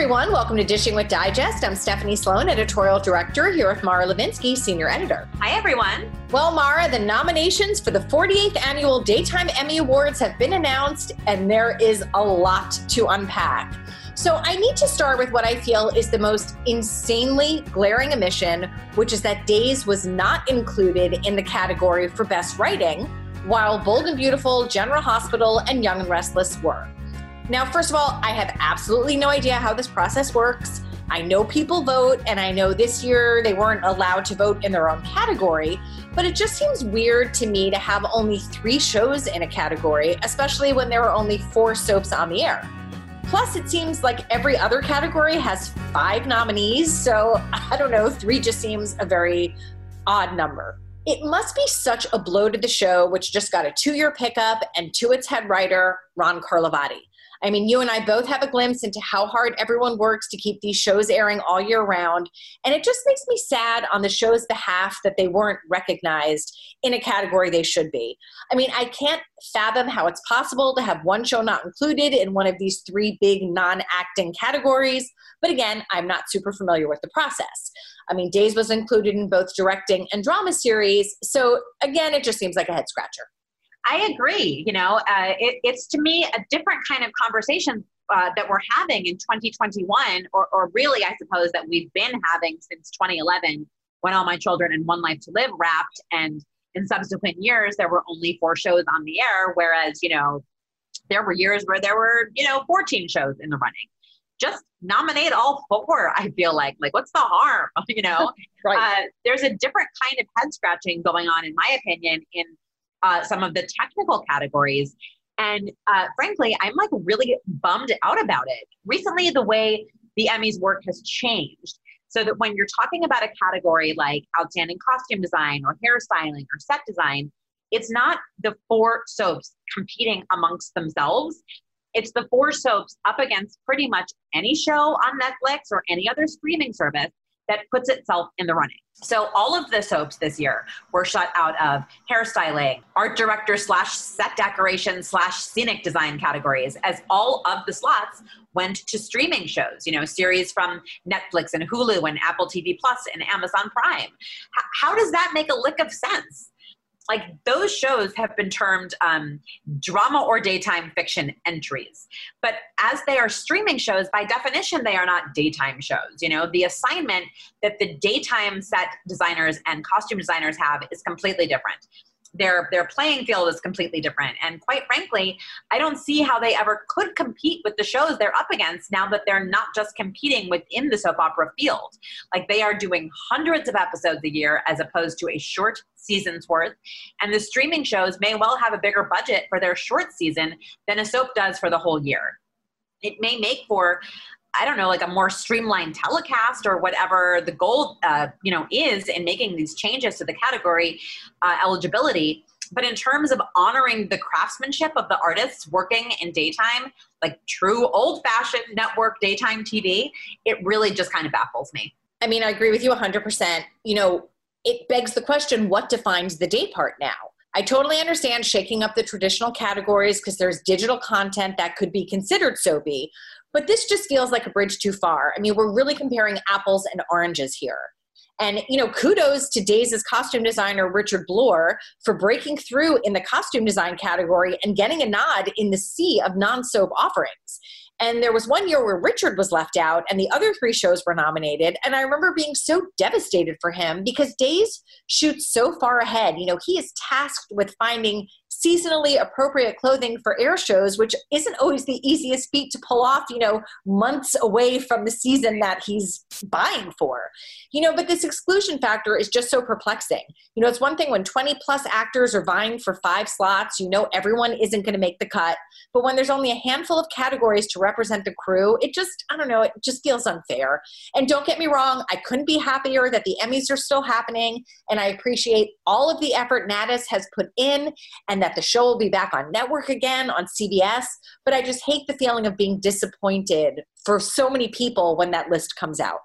Everyone. Welcome to Dishing with Digest. I'm Stephanie Sloane, editorial director, here with Mara Levinsky, senior editor. Hi, everyone. Well, Mara, the nominations for the 48th annual Daytime Emmy Awards have been announced, and there is a lot to unpack. So, I need to start with what I feel is the most insanely glaring omission, which is that Days was not included in the category for Best Writing, while Bold and Beautiful, General Hospital, and Young and Restless were. Now, first of all, I have absolutely no idea how this process works. I know people vote, and I know this year they weren't allowed to vote in their own category, but it just seems weird to me to have only three shows in a category, especially when there are only four soaps on the air. Plus, it seems like every other category has five nominees, so I don't know, three just seems a very odd number. It must be such a blow to the show, which just got a two year pickup, and to its head writer, Ron Carlivati. I mean, you and I both have a glimpse into how hard everyone works to keep these shows airing all year round. And it just makes me sad on the show's behalf that they weren't recognized in a category they should be. I mean, I can't fathom how it's possible to have one show not included in one of these three big non acting categories. But again, I'm not super familiar with the process. I mean, Days was included in both directing and drama series. So again, it just seems like a head scratcher. I agree. You know, uh, it, it's to me a different kind of conversation uh, that we're having in 2021, or, or really, I suppose, that we've been having since 2011 when All My Children and One Life to Live wrapped. And in subsequent years, there were only four shows on the air, whereas, you know, there were years where there were, you know, 14 shows in the running. Just nominate all four, I feel like. Like, what's the harm? You know, right. uh, there's a different kind of head scratching going on, in my opinion, in uh, some of the technical categories. And uh, frankly, I'm like really bummed out about it. Recently, the way the Emmys work has changed. So that when you're talking about a category like outstanding costume design or hairstyling or set design, it's not the four soaps competing amongst themselves. It's the four soaps up against pretty much any show on Netflix or any other streaming service that puts itself in the running. So all of the soaps this year were shut out of hairstyling, art director slash set decoration slash scenic design categories, as all of the slots went to streaming shows. You know, series from Netflix and Hulu and Apple TV Plus and Amazon Prime. H- how does that make a lick of sense? Like those shows have been termed um, drama or daytime fiction entries. But as they are streaming shows by definition they are not daytime shows you know? The assignment that the daytime set designers and costume designers have is completely different their their playing field is completely different. And quite frankly i don't see how they ever could compete with the shows they're up against now that they're not just competing within the soap opera field. Like they are doing hundreds of episodes a year as opposed to a short season's worth. And the streaming shows may well have a bigger budget for their short season than a soap does for the whole year. It may make for I don't know, like a more streamlined telecast or whatever the goal, uh, you know, is in making these changes to the category uh, eligibility. But in terms of honoring the craftsmanship of the artists working in daytime, like true old fashioned network daytime TV, it really just kind of baffles me. I mean, I agree with you 100%. You know, it begs the question what defines the day part now? I totally understand shaking up the traditional categories because there's digital content that could be considered soapy, but this just feels like a bridge too far. I mean, we're really comparing apples and oranges here. And you know, kudos to Days' costume designer Richard Bloor for breaking through in the costume design category and getting a nod in the sea of non-soap offerings. And there was one year where Richard was left out and the other three shows were nominated. And I remember being so devastated for him because Days shoots so far ahead. You know, he is tasked with finding seasonally appropriate clothing for air shows, which isn't always the easiest feat to pull off, you know, months away from the season that he's buying for. You know, but this exclusion factor is just so perplexing. You know, it's one thing when 20 plus actors are vying for five slots, you know, everyone isn't going to make the cut. But when there's only a handful of categories to represent the crew, it just, I don't know, it just feels unfair. And don't get me wrong, I couldn't be happier that the Emmys are still happening. And I appreciate all of the effort Natas has put in and that the show will be back on network again on CBS. But I just hate the feeling of being disappointed for so many people when that list comes out.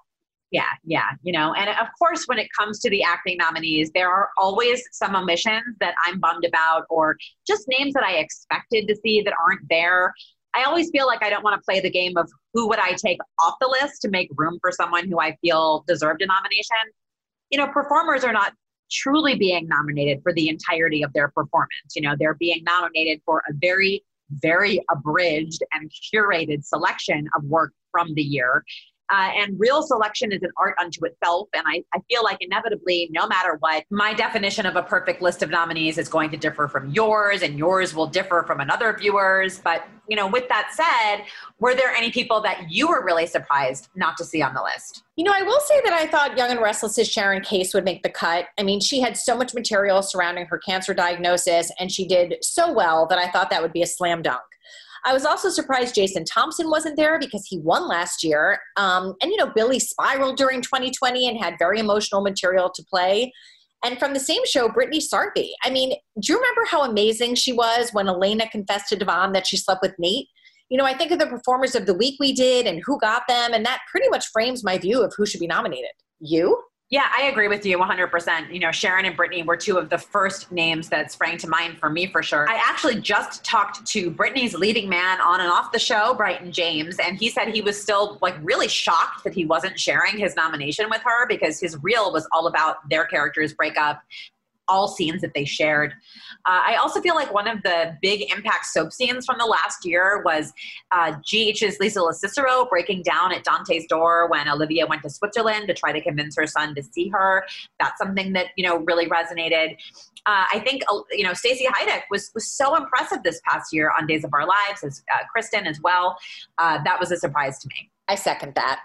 Yeah, yeah, you know, and of course, when it comes to the acting nominees, there are always some omissions that I'm bummed about, or just names that I expected to see that aren't there. I always feel like I don't want to play the game of who would I take off the list to make room for someone who I feel deserved a nomination. You know, performers are not truly being nominated for the entirety of their performance. You know, they're being nominated for a very, very abridged and curated selection of work from the year. Uh, and real selection is an art unto itself. And I, I feel like inevitably, no matter what, my definition of a perfect list of nominees is going to differ from yours, and yours will differ from another viewer's. But, you know, with that said, were there any people that you were really surprised not to see on the list? You know, I will say that I thought Young and Restless's Sharon Case would make the cut. I mean, she had so much material surrounding her cancer diagnosis, and she did so well that I thought that would be a slam dunk. I was also surprised Jason Thompson wasn't there because he won last year. Um, and, you know, Billy spiraled during 2020 and had very emotional material to play. And from the same show, Brytni Sarpy. I mean, do you remember how amazing she was when Elena confessed to Devon that she slept with Nate? You know, I think of the performers of the week we did and who got them, and that pretty much frames my view of who should be nominated. You? Yeah, I agree with you 100%. You know, Sharon and Brittany were two of the first names that sprang to mind for me for sure. I actually just talked to Brittany's leading man on and off the show, Bryton James, and he said he was still like really shocked that he wasn't sharing his nomination with her because his reel was all about their characters' breakup all scenes that they shared. Uh, I also feel like one of the big impact soap scenes from the last year was uh, GH's Lisa LoCicero breaking down at Dante's door when Olivia went to Switzerland to try to convince her son to see her. That's something that you know really resonated. Uh, I think uh, you know Stacy Haiduk was was so impressive this past year on Days of Our Lives as uh, Kristen as well. Uh, that was a surprise to me. I second that.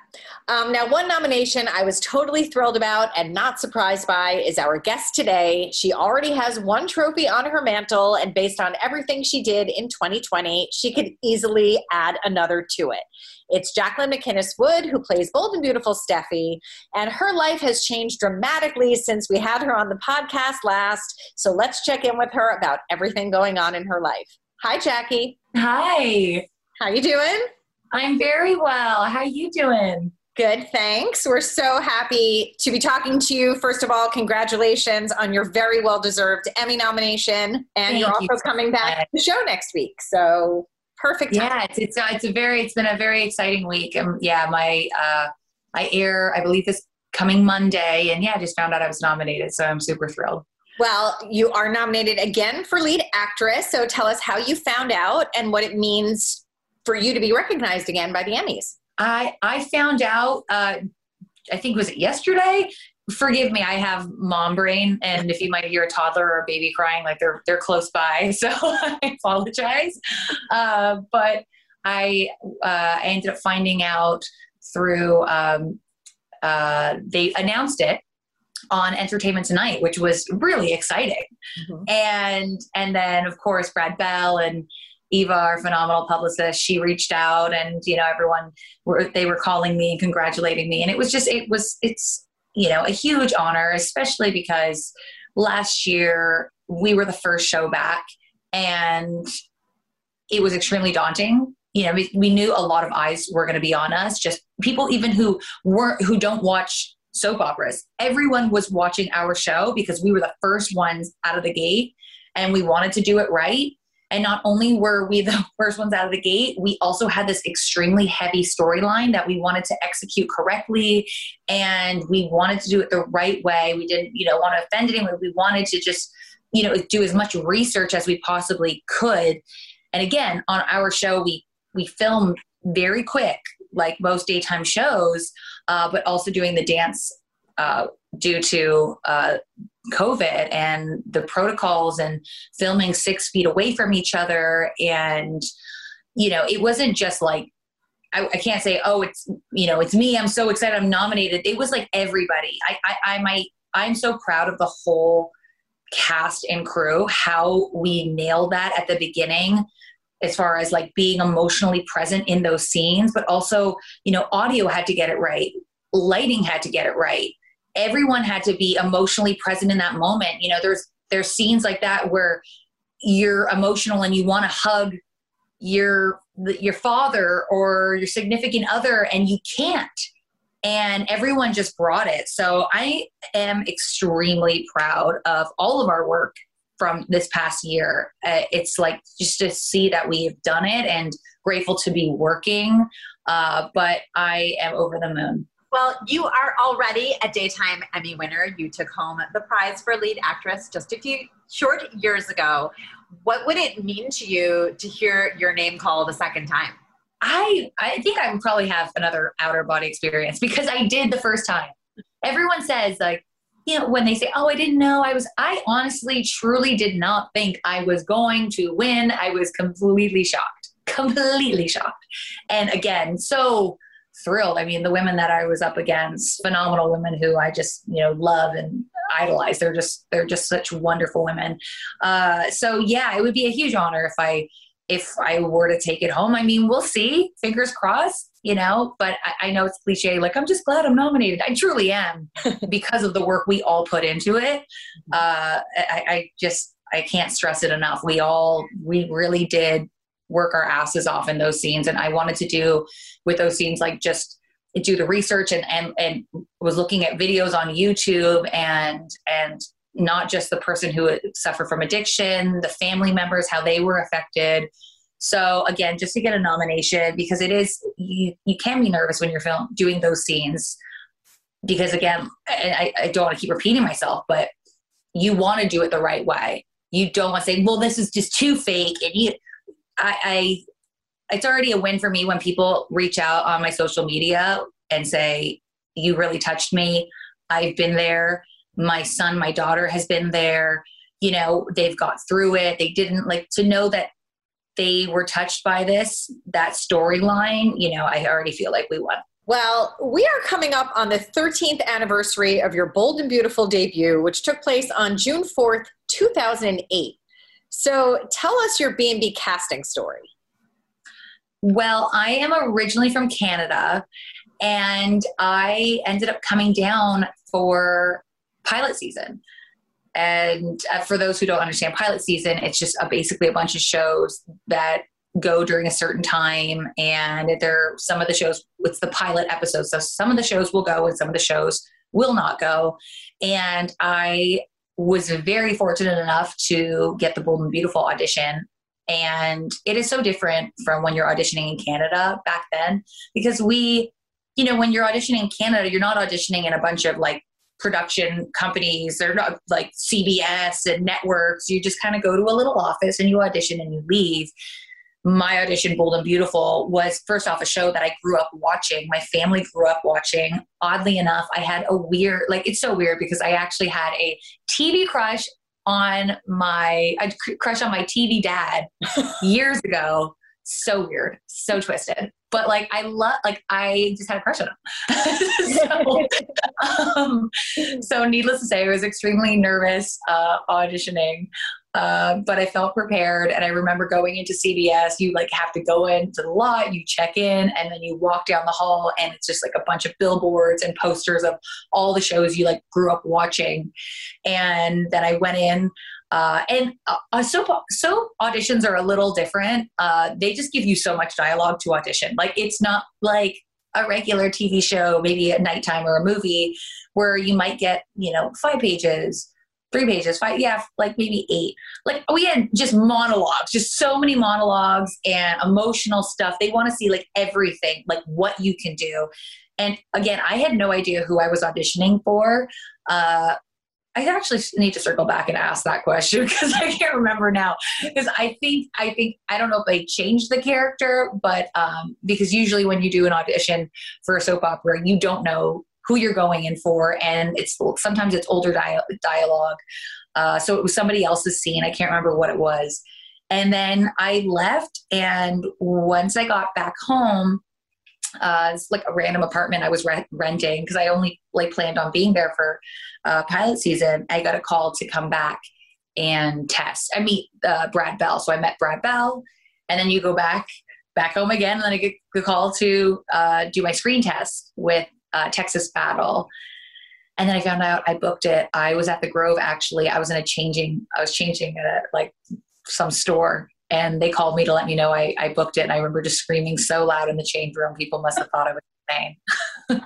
Um, now, one nomination I was totally thrilled about and not surprised by is our guest today. She already has one trophy on her mantle, and based on everything she did in 2020, she could easily add another to it. It's Jacqueline MacInnes Wood, who plays Bold and Beautiful Steffy, and her life has changed dramatically since we had her on the podcast last. So let's check in with her about everything going on in her life. Hi, Jackie. Hi. How you doing? I'm very well. How you doing? Good, thanks. We're so happy to be talking to you. First of all, congratulations on your very well deserved Emmy nomination. And Thank you're also you coming back to the show next week. So perfect. Time. Yeah, it's, it's, uh, it's a very, it's been a very exciting week. Um, yeah, my, uh, I air, I believe this coming Monday. And yeah, I just found out I was nominated. So I'm super thrilled. Well, you are nominated again for lead actress. So tell us how you found out and what it means for you to be recognized again by the Emmys? I I found out. Uh, I think was it yesterday. Forgive me, I have mom brain, and if you might hear a toddler or a baby crying, like they're they're close by, so I apologize. Uh, but I uh, I ended up finding out through um, uh, they announced it on Entertainment Tonight, which was really exciting. Mm-hmm. And and then of course Brad Bell and Eva, our phenomenal publicist, she reached out and, you know, everyone were, they were calling me and congratulating me. And it was just, it was, it's, you know, a huge honor, especially because last year we were the first show back and it was extremely daunting. You know, we, we knew a lot of eyes were going to be on us, just people even who weren't, who don't watch soap operas. Everyone was watching our show because we were the first ones out of the gate and we wanted to do it right and not only were we the first ones out of the gate, we also had this extremely heavy storyline that we wanted to execute correctly and we wanted to do it the right way. We didn't, you know, want to offend anyone. We wanted to just, you know, do as much research as we possibly could. And again, on our show, we we filmed very quick, like most daytime shows, uh, but also doing the dance uh, due to uh, COVID and the protocols and filming six feet away from each other. And, you know, it wasn't just like, I, I, can't say, oh, it's, you know, it's me. I'm so excited I'm nominated. It was like everybody. I, I, I might, I'm so proud of the whole cast and crew, how we nailed that at the beginning as far as like being emotionally present in those scenes, but also, you know, audio had to get it right, lighting had to get it right. Everyone had to be emotionally present in that moment. You know, there's there's scenes like that where you're emotional and you want to hug your your father or your significant other and you can't and everyone just brought it so i am extremely proud of all of our work from this past year. Uh, it's like just to see that we've done it and grateful to be working. Uh, but I am over the moon. Well, you are already a daytime Emmy winner. You took home the prize for lead actress just a few short years ago. What would it mean to you to hear your name called a second time? I I think I would probably have another outer body experience because I did the first time. Everyone says like you know, when they say, "Oh, I didn't know," I was, I honestly, truly did not think I was going to win. I was completely shocked, completely shocked, and again, so thrilled. I mean, the women that I was up against, phenomenal women who I just, you know, love and idolize. They're just, they're just such wonderful women. Uh, so yeah, it would be a huge honor if I, if I were to take it home. I mean, we'll see. Fingers crossed you know, but I, I know it's cliche. Like, I'm just glad I'm nominated. I truly am because of the work we all put into it. Uh, I, I just, I can't stress it enough. We all, we really did work our asses off in those scenes. And I wanted to do with those scenes, like just do the research and, and, and was looking at videos on YouTube and, and not just the person who suffered from addiction, the family members, how they were affected, so again, just to get a nomination because it is you you can be nervous when you're film doing those scenes because again, I, I don't want to keep repeating myself, but you want to do it the right way. You don't want to say, "Well, this is just too fake," and you, I, I it's already a win for me when people reach out on my social media and say, You really touched me. I've been there. My son, my daughter has been there. You know, they've got through it. They didn't like to know that they were touched by this, that storyline, you know, I already feel like we won. Well, we are coming up on the 13th anniversary of your Bold and Beautiful debut, which took place on June 4th, 2008. So tell us your B&B casting story. Well, I am originally from Canada and I ended up coming down for pilot season. And uh, for those who don't understand pilot season, it's just a, basically a bunch of shows that go during a certain time. And there, some of the shows, it's the pilot episode. So some of the shows will go and some of the shows will not go. And I was very fortunate enough to get the Bold and Beautiful audition. And it is so different from when you're auditioning in Canada back then because we, you know, when you're auditioning in Canada, you're not auditioning in a bunch of like production companies. They're not like CBS and networks. You just kind of go to a little office and you audition and you leave. My audition, Bold and Beautiful, was first off a show that I grew up watching. My family grew up watching. Oddly enough, I had a weird, like, it's so weird because I actually had a TV crush on my, a crush on my TV dad years ago. So weird, so twisted but like I love like I just had a crush on him. so, um, so needless to say, I was extremely nervous uh, auditioning. Uh, but I felt prepared, and I remember going into CBS. You like have to go into the lot, you check in, and then you walk down the hall, and it's just like a bunch of billboards and posters of all the shows you like grew up watching. And then I went in. Uh, and uh, soap, soap auditions are a little different. Uh, they just give you so much dialogue to audition. Like it's not like a regular TV show, maybe at nighttime or a movie, where you might get you know five pages, three pages, five, yeah, like maybe eight. Like we had just monologues, just so many monologues and emotional stuff. They want to see like everything, like what you can do. And again, I had no idea who I was auditioning for. Uh, I actually need to circle back and ask that question because I can't remember now. Because I think I think I don't know if they changed the character, but um, because usually when you do an audition for a soap opera, you don't know who you're going in for, and it's sometimes it's older dia- dialogue. Uh, so it was somebody else's scene. I can't remember what it was. And then I left, and once I got back home, uh, it's like a random apartment I was re- renting because I only like planned on being there for uh, pilot season. I got a call to come back and test. I meet uh, Brad Bell, so I met Brad Bell, and then you go back back home again, and then I get the call to uh, do my screen test with uh, Texas Battle. And then I found out I booked it. I was at the Grove actually. I was in a changing. I was changing at like some store and they called me to let me know I, I booked it. And I remember just screaming so loud in the change room, people must have thought I was insane.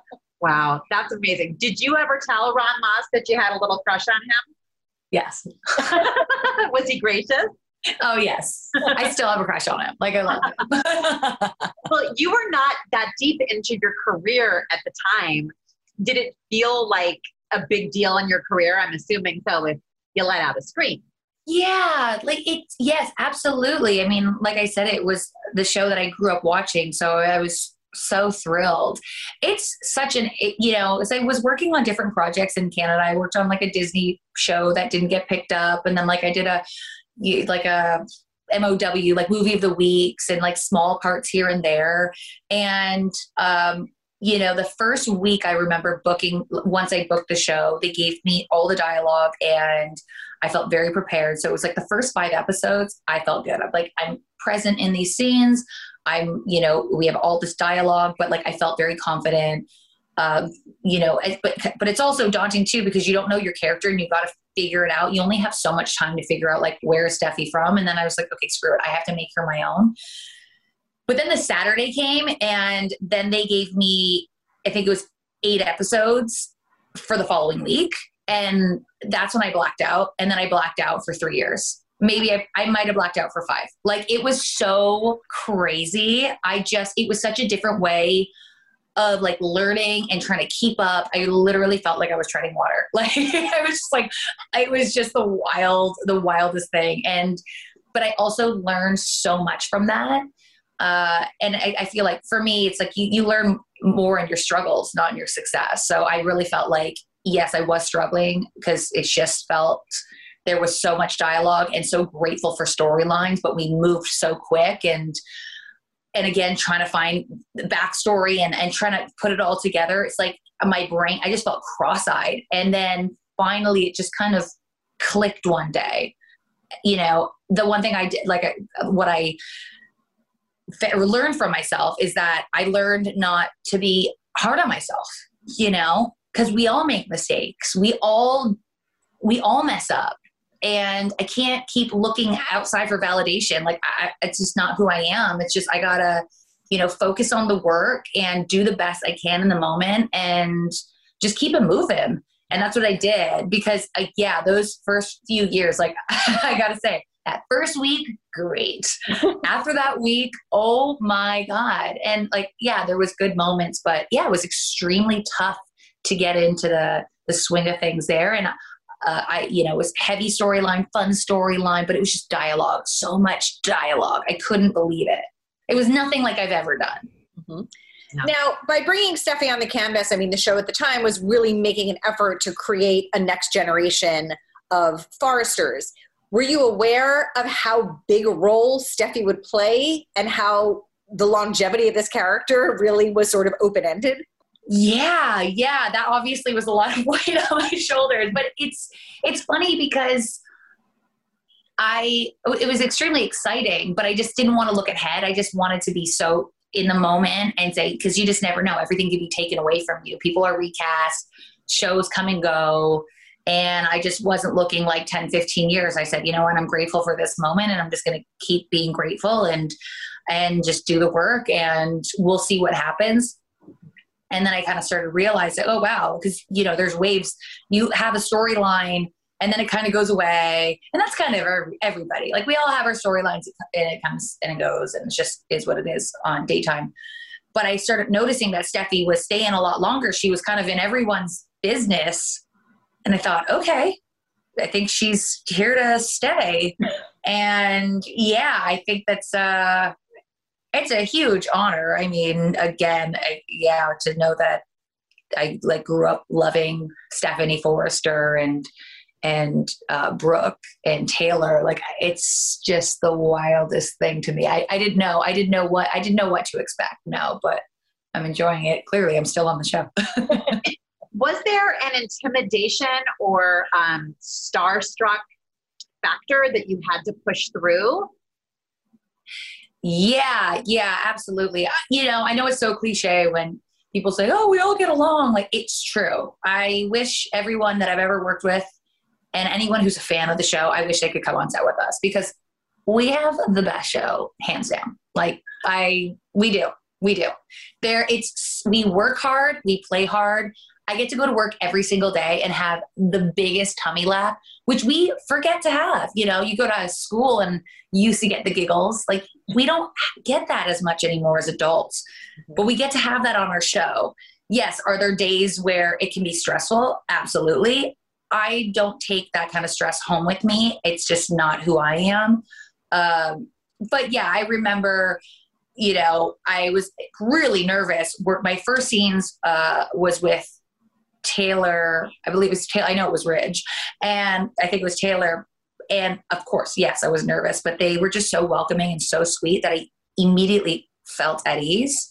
wow, that's amazing. Did you ever tell Ron Moss that you had a little crush on him? Yes. was he gracious? Oh yes, I still have a crush on him. Like I love him. well, you were not that deep into your career at the time. Did it feel like a big deal in your career? I'm assuming so. If you let out a scream. Yeah, like it's yes, absolutely. I mean, like I said, it was the show that I grew up watching, so I was so thrilled. It's such an it, you know, as I was working on different projects in Canada, I worked on like a Disney show that didn't get picked up, and then like I did a like a MOW, like movie of the weeks, and like small parts here and there, and um, you know, the first week I remember booking, once I booked the show, they gave me all the dialogue and I felt very prepared. So it was like the first five episodes, I felt good. I'm like, I'm present in these scenes. I'm, you know, we have all this dialogue, but like I felt very confident. Um, you know, but but it's also daunting too because you don't know your character and you've got to figure it out. You only have so much time to figure out like where is Steffy from, and then I was like, okay, screw it, I have to make her my own. But then the Saturday came, and then they gave me, I think it was eight episodes for the following week. And that's when I blacked out. And then I blacked out for three years. Maybe I, I might have blacked out for five. Like it was so crazy. I just, it was such a different way of like learning and trying to keep up. I literally felt like I was treading water. Like I was just like, it was just the wild, the wildest thing. And, but I also learned so much from that uh, and I, I, feel like for me, it's like you, you learn more in your struggles, not in your success. So I really felt like, yes, I was struggling because it just felt there was so much dialogue and so grateful for storylines, but we moved so quick and and again trying to find the backstory and, and trying to put it all together. It's like my brain, I just felt cross-eyed. And then finally it just kind of clicked one day. You know, the one thing I did, like uh, what I learned from myself is that I learned not to be hard on myself, you know, because we all make mistakes. We all we all mess up. And I can't keep looking outside for validation. Like I, it's just not who I am. It's just I gotta, you know, focus on the work and do the best I can in the moment and just keep it moving. And that's what I did because, uh, yeah, those first few years, like I gotta say, that first week, great. After that week, oh my God. And like, yeah, there was good moments, but yeah, it was extremely tough to get into the, the swing of things there. And uh, I, you know, it was heavy storyline, fun storyline, but it was just dialogue, so much dialogue. I couldn't believe it. It was nothing like I've ever done. Mm-hmm. No. Now, by bringing Steffy on the canvas, I mean, the show at the time was really making an effort to create a next generation of Forresters. Were you aware of how big a role Steffy would play and how the longevity of this character really was sort of open ended? Yeah, yeah, that obviously was a lot of weight on my shoulders, but it's it's funny because I it was extremely exciting, but I just didn't want to look ahead. I just wanted to be so in the moment and say because you just never know everything can be taken away from you. People are recast, shows come and go and I just wasn't looking like 10, 15 years. I said, you know what, I'm grateful for this moment and I'm just going to keep being grateful and, and just do the work and we'll see what happens. And then I kind of started realizing, oh, wow, because, you know, there's waves. You have a storyline and then it kind of goes away. And that's kind of everybody. Like we all have our storylines and it comes and it goes and it just is what it is on daytime. But I started noticing that Steffy was staying a lot longer. She was kind of in everyone's business And I thought, okay, I think she's here to stay. And yeah, I think that's uh it's a huge honor. I mean, again, I, yeah, to know that I like grew up loving Stephanie Forrester and and uh, Brooke and Taylor. Like it's just the wildest thing to me. I, I didn't know. I didn't know what I didn't know what to expect. No, but I'm enjoying it. Clearly, I'm still on the show. Was there an intimidation or um, starstruck factor that you had to push through? Yeah, yeah, absolutely. You know, I know it's so cliche when people say, "Oh, we all get along." Like it's true. I wish everyone that I've ever worked with and anyone who's a fan of the show, I wish they could come on set with us because we have the best show, hands down. Like I, we do, we do. There, it's we work hard, we play hard. I get to go to work every single day and have the biggest tummy laugh, which we forget to have. You know, you go to school and you used to get the giggles. Like we don't get that as much anymore as adults, but we get to have that on our show. Yes, are there days where it can be stressful? Absolutely. I don't take that kind of stress home with me. It's just not who I am. Um, but yeah, I remember, you know, I was really nervous. My first scenes uh, was with Taylor. I believe it was Taylor. I know it was Ridge, and I think it was Taylor. And of course, yes, I was nervous, but they were just so welcoming and so sweet that I immediately felt at ease.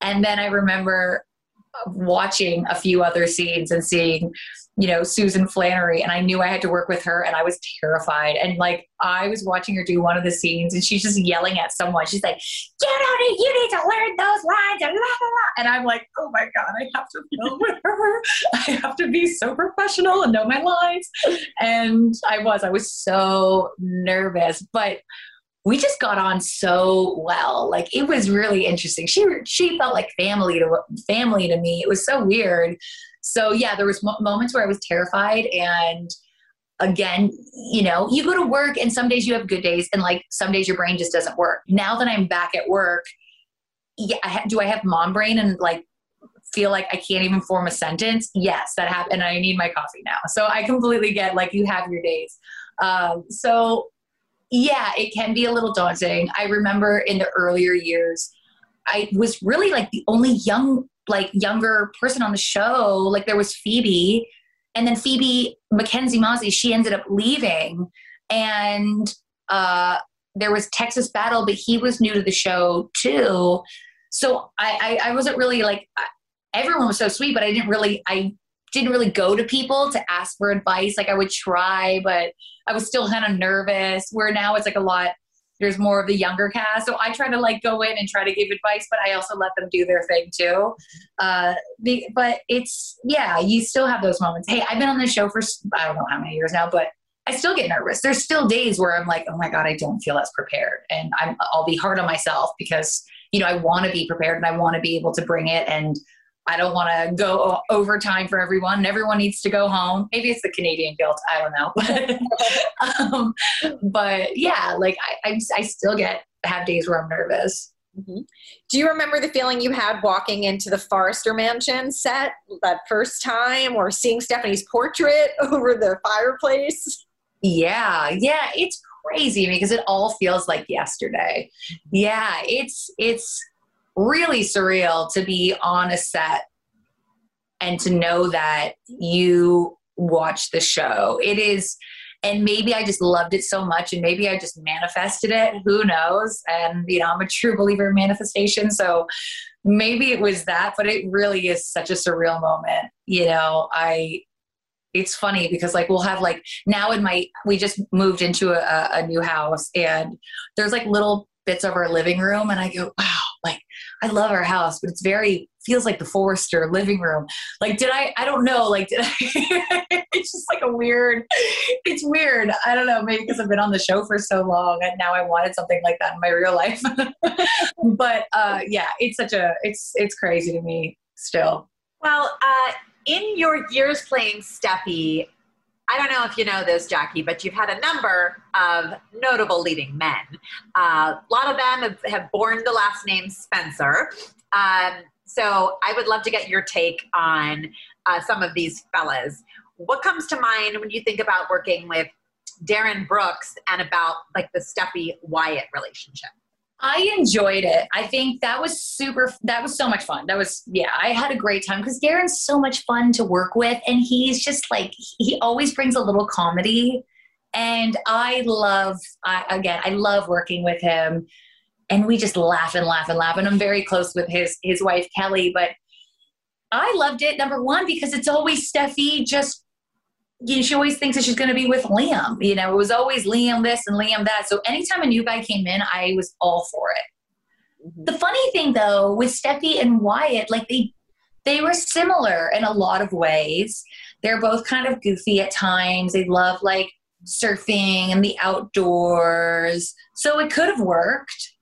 And then I remember watching a few other scenes and seeing you know susan flannery and i knew i had to work with her and i was terrified. And like i was watching her do one of the scenes and she's just yelling at someone. She's like don't need you need to learn those lines! And, blah, blah, blah. and i'm like oh my god i have to film with her. I have to be so professional and know my lines. And i was i was so nervous. But we just got on so well. Like it was really interesting. She she felt like family to family to me. It was so weird. So yeah, there was mo- moments where I was terrified and again, you know, you go to work and some days you have good days and like some days your brain just doesn't work. Now that I'm back at work, yeah, I ha- do I have mom brain and like feel like I can't even form a sentence? Yes, that happened. I need my coffee now. So I completely get like you have your days. Um, so yeah, it can be a little daunting. I remember in the earlier years, I was really like the only young, like younger person on the show. Like there was Phoebe, and then Phoebe Mackenzie Mauzy, she ended up leaving, and uh, there was Texas Battle, but he was new to the show too. So I, I, I wasn't really like everyone was so sweet, but I didn't really I didn't really go to people to ask for advice. Like I would try, but I was still kind of nervous. Where now it's like a lot, there's more of the younger cast. So I try to like go in and try to give advice, but I also let them do their thing too. Uh, but it's, yeah, you still have those moments. Hey, I've been on this show for, I don't know how many years now, but I still get nervous. There's still days where I'm like, oh my God, I don't feel as prepared. And I'm, I'll be hard on myself because, you know, I want to be prepared and I want to be able to bring it and I don't want to go overtime for everyone. Everyone needs to go home. Maybe it's the Canadian guilt. I don't know. um, but yeah, like I, I, I, still get have days where I'm nervous. Mm-hmm. Do you remember the feeling you had walking into the Forrester Mansion set that first time, or seeing Stephanie's portrait over the fireplace? Yeah, yeah, it's crazy because it all feels like yesterday. Yeah, it's it's really surreal to be on a set and to know that you watch the show. It is, and maybe I just loved it so much, and maybe I just manifested it. Who knows? And, you know, I'm a true believer in manifestation. So maybe it was that, but it really is such a surreal moment. You know, I, it's funny because like we'll have like now in my we just moved into a, a new house and there's like little bits of our living room and i go wow like I love our house, but it's very feels like the Forrester living room. Like, did I? I don't know. Like, did I? it's just like a weird. It's weird. I don't know. Maybe because I've been on the show for so long, and now I wanted something like that in my real life. but uh, yeah, it's such a. It's it's crazy to me still. Well, uh, in your years playing Steffy, I don't know if you know this, Jackie, but you've had a number of notable leading men. Uh, a lot of them have, have, borne the last name Spencer. Um, so I would love to get your take on uh, some of these fellas. what comes to mind when you think about working with Darin Brooks and about like the Steffy Wyatt relationship? I enjoyed it. I think that was super, that was so much fun. That was, yeah, I had a great time because Darin's so much fun to work with. And he's just like, he always brings a little comedy. And I love, I, again, I love working with him. And we just laugh and laugh and laugh. And I'm very close with his, his wife, Kelly. But I loved it, number one, because it's always Steffy just you know, she always thinks that she's going to be with Liam. You know, it was always Liam this and Liam that. So anytime a new guy came in, I was all for it. Mm-hmm. The funny thing though, with Steffy and Wyatt, like they they were similar in a lot of ways. They're both kind of goofy at times. They love like surfing and the outdoors. So it could have worked.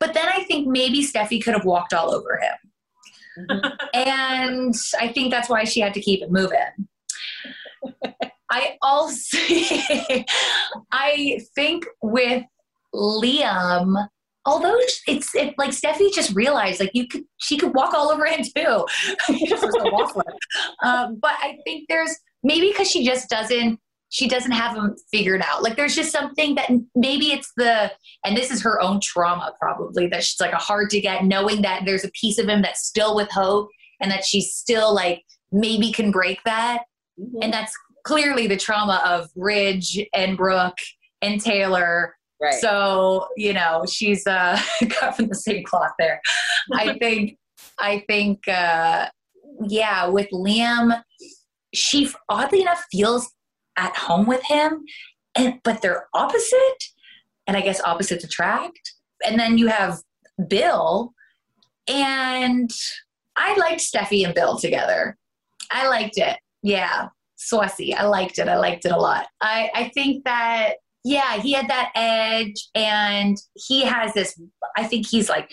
But then I think maybe Steffy could have walked all over him. Mm-hmm. and I think that's why she had to keep it moving. I also, I think with Liam, although it's it, like Steffy just realized like you could she could walk all over him too. um, but I think there's maybe because she just doesn't she doesn't have him figured out. Like there's just something that maybe it's the and this is her own trauma probably that she's like a hard to get knowing that there's a piece of him that's still with hope and that she's still like maybe can break that Mm-hmm. And that's clearly the trauma of Ridge and Brooke and Taylor. Right. So, you know, she's uh, cut from the same cloth there. I think, I think, uh, yeah, with Liam, she oddly enough feels at home with him, and but they're opposite, and I guess opposites attract. And then you have Bill, and I liked Steffy and Bill together. I liked it yeah, saucy. I liked it. I liked it a lot. I, I think that, yeah, he had that edge and he has this, I think he's like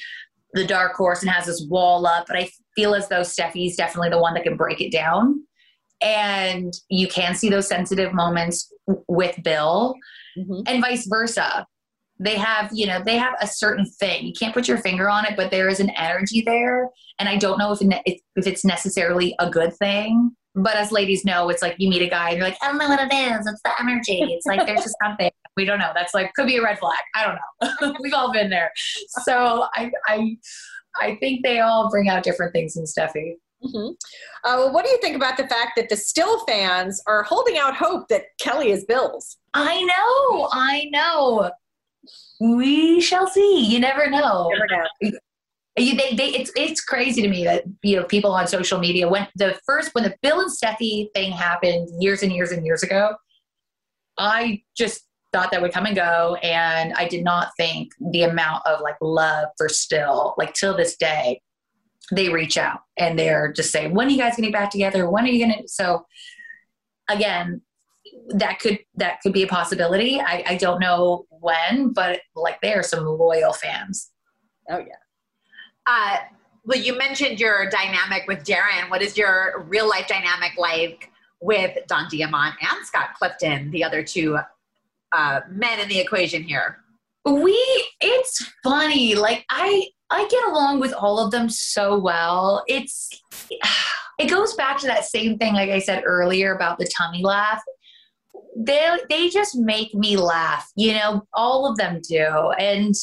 the dark horse and has this wall up, but I feel as though Steffy's definitely the one that can break it down. And you can see those sensitive moments with Bill mm-hmm. and vice versa. They have, you know, they have a certain thing. You can't put your finger on it, but there is an energy there. And I don't know if, if it's necessarily a good thing but as ladies know, it's like you meet a guy and you're like, I don't know what it is. It's the energy. It's like there's just something. We don't know. That's like could be a red flag. I don't know. We've all been there. So I I I think they all bring out different things in Steffy. Mm-hmm. Uh, well, what do you think about the fact that the still fans are holding out hope that Kelly is Bill's? I know, I know. We shall see. You never know. Never know. You, they, they, it's it's crazy to me that you know people on social media when the first when the Bill and Steffy thing happened years and years and years ago, I just thought that would come and go, and I did not think the amount of like love for still like till this day, they reach out and they're just saying, when are you guys getting back together? When are you gonna? So again, that could that could be a possibility. I, I don't know when, but like they are some loyal fans. Oh yeah. Uh, well, you mentioned your dynamic with Darin. What is your real life dynamic like with Don Diamont and Scott Clifton, the other two uh, men in the equation here? We, it's funny. Like I, I get along with all of them so well. It's, it goes back to that same thing, like I said earlier about the tummy laugh. They, they just make me laugh. You know, all of them do, and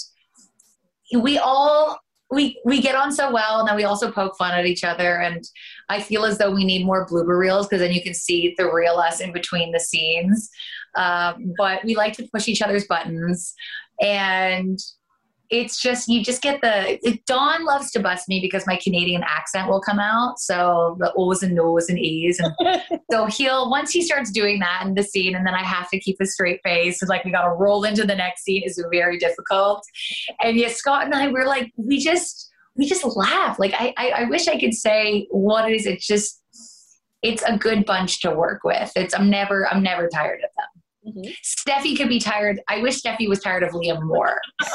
we all we we get on so well and then we also poke fun at each other and i feel as though we need more blooper reels because then you can see the real us in between the scenes. Um, but we like to push each other's buttons and it's just you just get the it, Don loves to bust me because my Canadian accent will come out. So the O's and no's and E's. And so he'll once he starts doing that in the scene and then I have to keep a straight face and like we gotta roll into the next scene is very difficult. And yes, Scott and I we're like, we just we just laugh. Like I, I, I wish I could say what it is. It's just it's a good bunch to work with. It's I'm never I'm never tired of them. Mm-hmm. Steffy could be tired. I wish Steffy was tired of Liam more.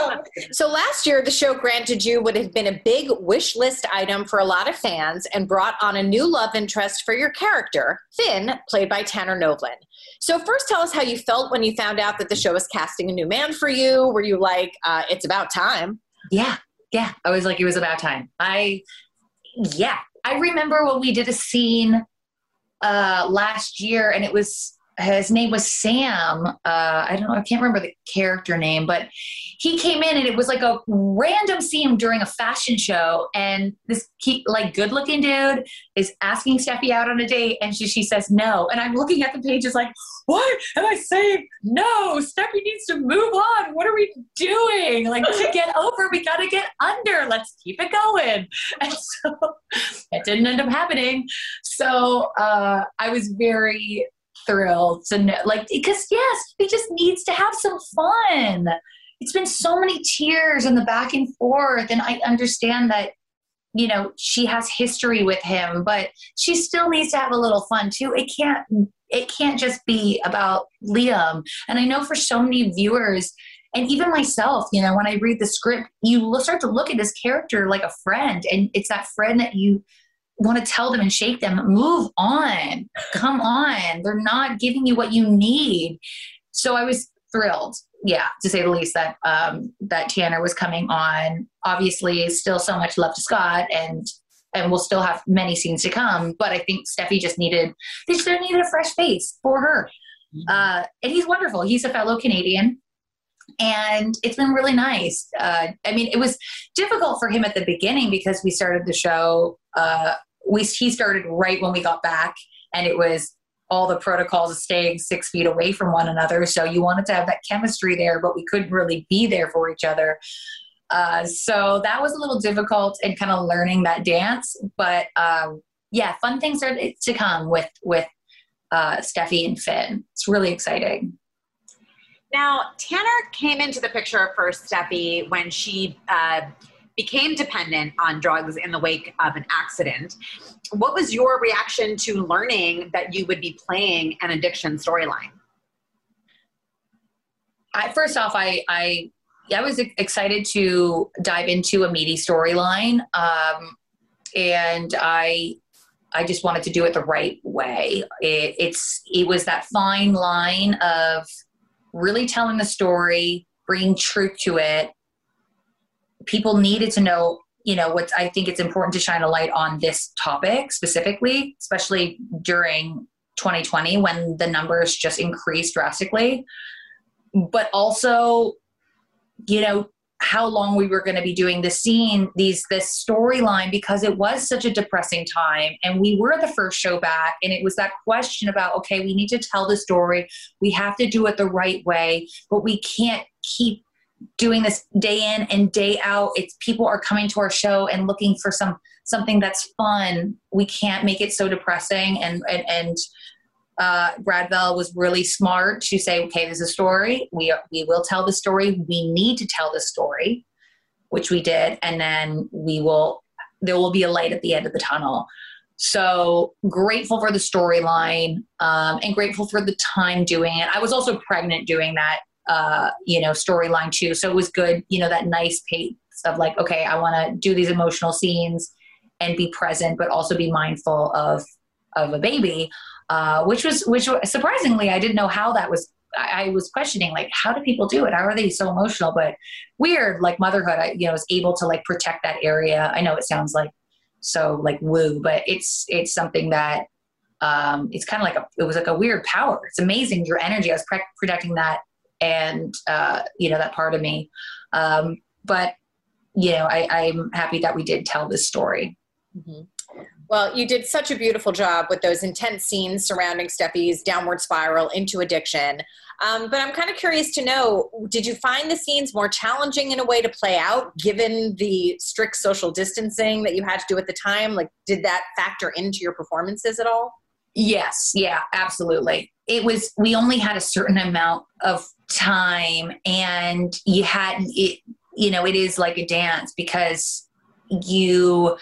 um, so last year, the show granted you what had been a big wish list item for a lot of fans and brought on a new love interest for your character, Finn, played by Tanner Novlan. So first, tell us how you felt when you found out that the show was casting a new man for you. Were you like, uh, "It's about time"? Yeah, yeah. I was like, "It was about time." I yeah, I remember when we did a scene uh, last year, and it was his name was Sam. Uh, I don't know, I can't remember the character name, but he came in and it was like a random scene during a fashion show. And this he, like good looking dude is asking Steffy out on a date, and she, she says no. And I'm looking at the pages like, what am I saying? No, Steffy needs to move on. What are we doing? Like to get over, we got to get under. Let's keep it going. And so it didn't end up happening. So uh, I was very thrilled to know, like, because yes, he just needs to have some fun. It's been so many tears and the back and forth, and I understand that, you know, she has history with him, but she still needs to have a little fun too. It can't, it can't just be about Liam. And I know for so many viewers, and even myself, you know, when I read the script, you start to look at this character like a friend, and it's that friend that you want to tell them and shake them move on. Come on. They're not giving you what you need. So i was thrilled yeah to say the least that um that tanner was coming on. Obviously still so much love to scott and and we'll still have many scenes to come but i think steffy just needed they just needed a fresh face for her. Mm-hmm. uh and he's wonderful. He's a fellow canadian. And it's been really nice. Uh, I mean, it was difficult for him at the beginning because we started the show uh, we he started right when we got back, and it was all the protocols of staying six feet away from one another. So you wanted to have that chemistry there, but we couldn't really be there for each other. Uh, so that was a little difficult and kind of learning that dance. But um, yeah, fun things are to come with with uh, Steffy and Finn. It's really exciting. Now, Tanner came into the picture for Steffy when she uh, became dependent on drugs in the wake of an accident. What was your reaction to learning that you would be playing an addiction storyline? I, first off, I, I, I was excited to dive into a meaty storyline, um, and I, I just wanted to do it the right way. It, it's, it was that fine line of really telling the story, bringing truth to it, people needed to know you know what i think it's important to shine a light on this topic specifically especially during 2020 when the numbers just increased drastically. But also you know how long we were going to be doing the scene these this storyline because it was such a depressing time and we were the first show back and it was that question about okay we need to tell the story. We have to do it the right way but we can't keep doing this day in and day out it's people are coming to our show and looking for some something that's fun we can't make it so depressing and and, and uh, Brad Bell was really smart to say, okay, there's a story. We we will tell the story. We need to tell the story, which we did, and then we will. There will be a light at the end of the tunnel. So grateful for the storyline um, and grateful for the time doing it. I was also pregnant doing that uh, you know, storyline too. So it was good, you know, that nice pace of like, okay, I want to do these emotional scenes and be present, but also be mindful of of a baby, uh, which was which surprisingly I didn't know how that was. I, I, was questioning like, how do people do it? How are they so emotional? But weird, like motherhood, I you know was able to like protect that area. I know it sounds like so like woo, but it's it's something that um, it's kind of like a it was like a weird power. It's amazing your energy. I was pre- protecting that and uh, you know that part of me. Um, but you know, I, am happy that we did tell this story. Mm-hmm. Well, you did such a beautiful job with those intense scenes surrounding Steffy's downward spiral into addiction. Um, but I'm kind of curious to know did you find the scenes more challenging in a way to play out given the strict social distancing that you had to do at the time? Like, did that factor into your performances at all? Yes, yeah, absolutely. It was, we only had a certain amount of time and you had it you know it is like a dance because you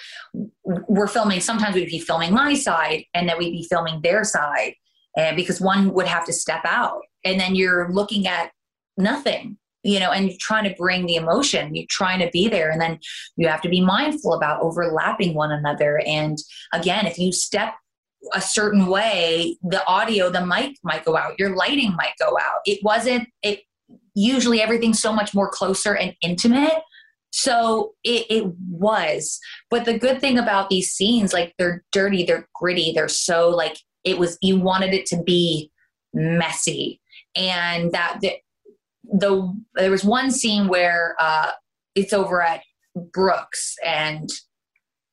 were filming sometimes we'd be filming my side and then we'd be filming their side and because one would have to step out and then you're looking at nothing you know and you're trying to bring the emotion you're trying to be there and then you have to be mindful about overlapping one another. And again if you step a certain way, the audio, the mic might go out, your lighting might go out. It wasn't, it usually everything's so much more closer and intimate So it, it was. But the good thing about these scenes, like they're dirty, they're gritty, they're so like it was, you wanted it to be messy. And that the, the there was one scene where uh, it's over at Brooke's and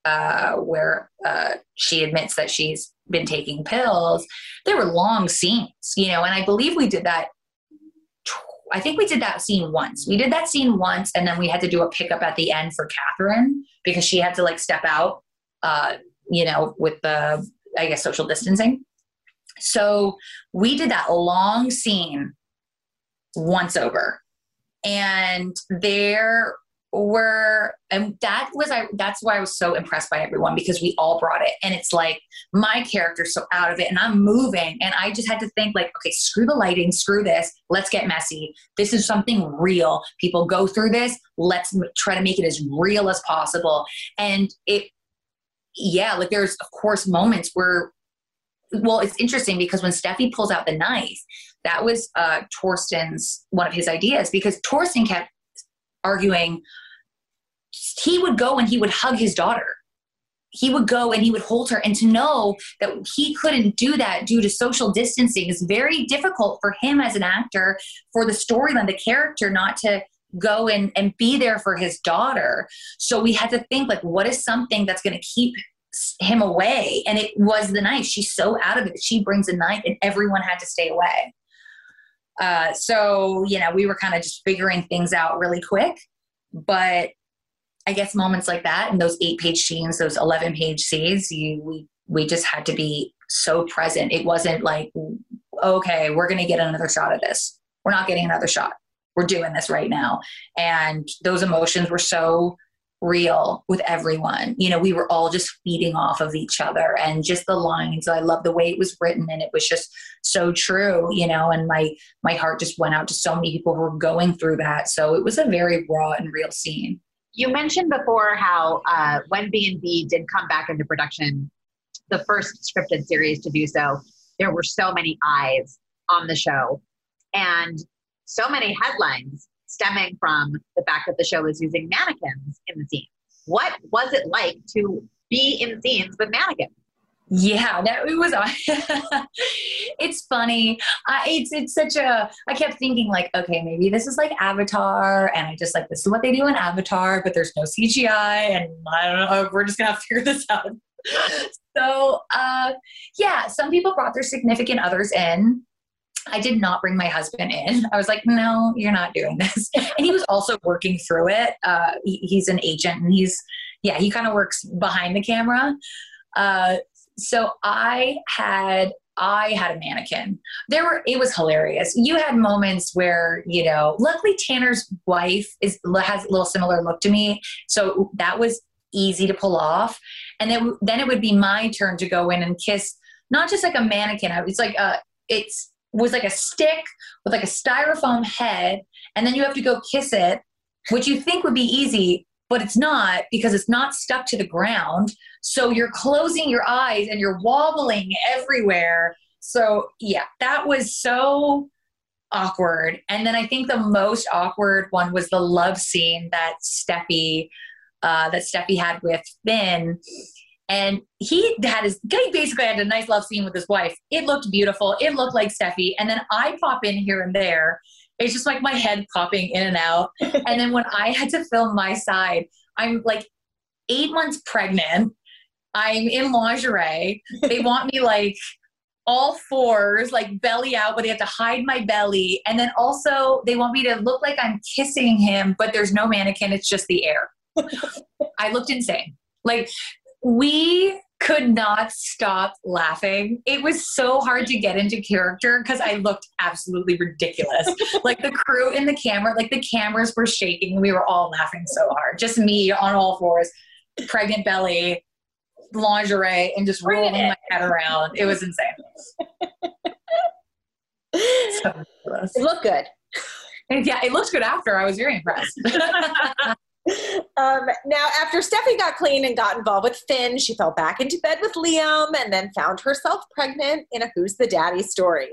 uh, where uh, she admits that she's been taking pills. There were long scenes, you know, and I believe we did that. I think we did that scene once. We did that scene once, and then we had to do a pickup at the end for Katherine because she had to like step out, uh, you know, with the I guess social distancing. So we did that long scene once over, and there were and that was i that's why i was so impressed by everyone because we all brought it. And it's like my character's so out of it and i'm moving. And i just had to think like okay screw the lighting screw this let's get messy. This is something real. People go through this. Let's try to make it as real as possible. And it yeah like there's of course moments where well it's interesting because when steffy pulls out the knife that was uh Thorsten's one of his ideas because torsten kept arguing he would go and he would hug his daughter. He would go and he would hold her and to know that he couldn't do that due to social distancing is very difficult for him as an actor for the storyline the character not to go and, and be there for his daughter. So we had to think like what is something that's going to keep him away? And it was the knife she's so out of it. She brings a knife and everyone had to stay away. Uh, so you know we were kind of just figuring things out really quick. But I guess moments like that and those eight page scenes, those 11 page scenes, you, we, we just had to be so present. It wasn't like, okay, we're going to get another shot of this. We're not getting another shot. We're doing this right now. And those emotions were so real with everyone. You know, we were all just feeding off of each other and just the lines. I love the way it was written and it was just so true, you know, and my my heart just went out to so many people who were going through that. So it was a very raw and real scene. You mentioned before how uh, when B&B did come back into production, the first scripted series to do so, there were so many eyes on the show and so many headlines stemming from the fact that the show was using mannequins in the scene. What was it like to be in scenes with mannequins? Yeah, that it was. it's funny. Uh, it's it's such a. I kept thinking like, okay, maybe this is like Avatar, and I just like this is what they do in Avatar, but there's no CGI, and I don't know. We're just gonna have to figure this out. so, uh, yeah, some people brought their significant others in. I did not bring my husband in. I was like, no, you're not doing this. And he was also working through it. Uh, he, he's an agent, and he's yeah, he kind of works behind the camera. Uh, so I had I had a mannequin. There were it was hilarious. You had moments where, you know, luckily Tanner's wife is has a little similar look to me. So that was easy to pull off. And then then it would be my turn to go in and kiss not just like a mannequin. It's like a it's was like a stick with like a styrofoam head and then you have to go kiss it, which you think would be easy, but it's not because it's not stuck to the ground. So you're closing your eyes and you're wobbling everywhere. So, yeah, that was so awkward. And then I think the most awkward one was the love scene that Steffy uh, that Steffy had with Finn. And he had his he basically had a nice love scene with his wife. It looked beautiful. It looked like Steffy. And then I pop in here and there it's just like my head popping in and out. and then when I had to film my side, I'm like eight months pregnant. I'm in lingerie. They want me like all fours, like belly out, but they have to hide my belly. And then also they want me to look like I'm kissing him, but there's no mannequin, it's just the air. I looked insane. Like we could not stop laughing. It was so hard to get into character because I looked absolutely ridiculous. like the crew in the camera, like the cameras were shaking. We were all laughing so hard. Just me on all fours, pregnant belly, lingerie, and just rolling my head around. It was insane. so it looked good. And yeah, it looked good after. I was very impressed. Um, now, after Steffy got clean and got involved with Finn, she fell back into bed with Liam and then found herself pregnant in a Who's the Daddy story.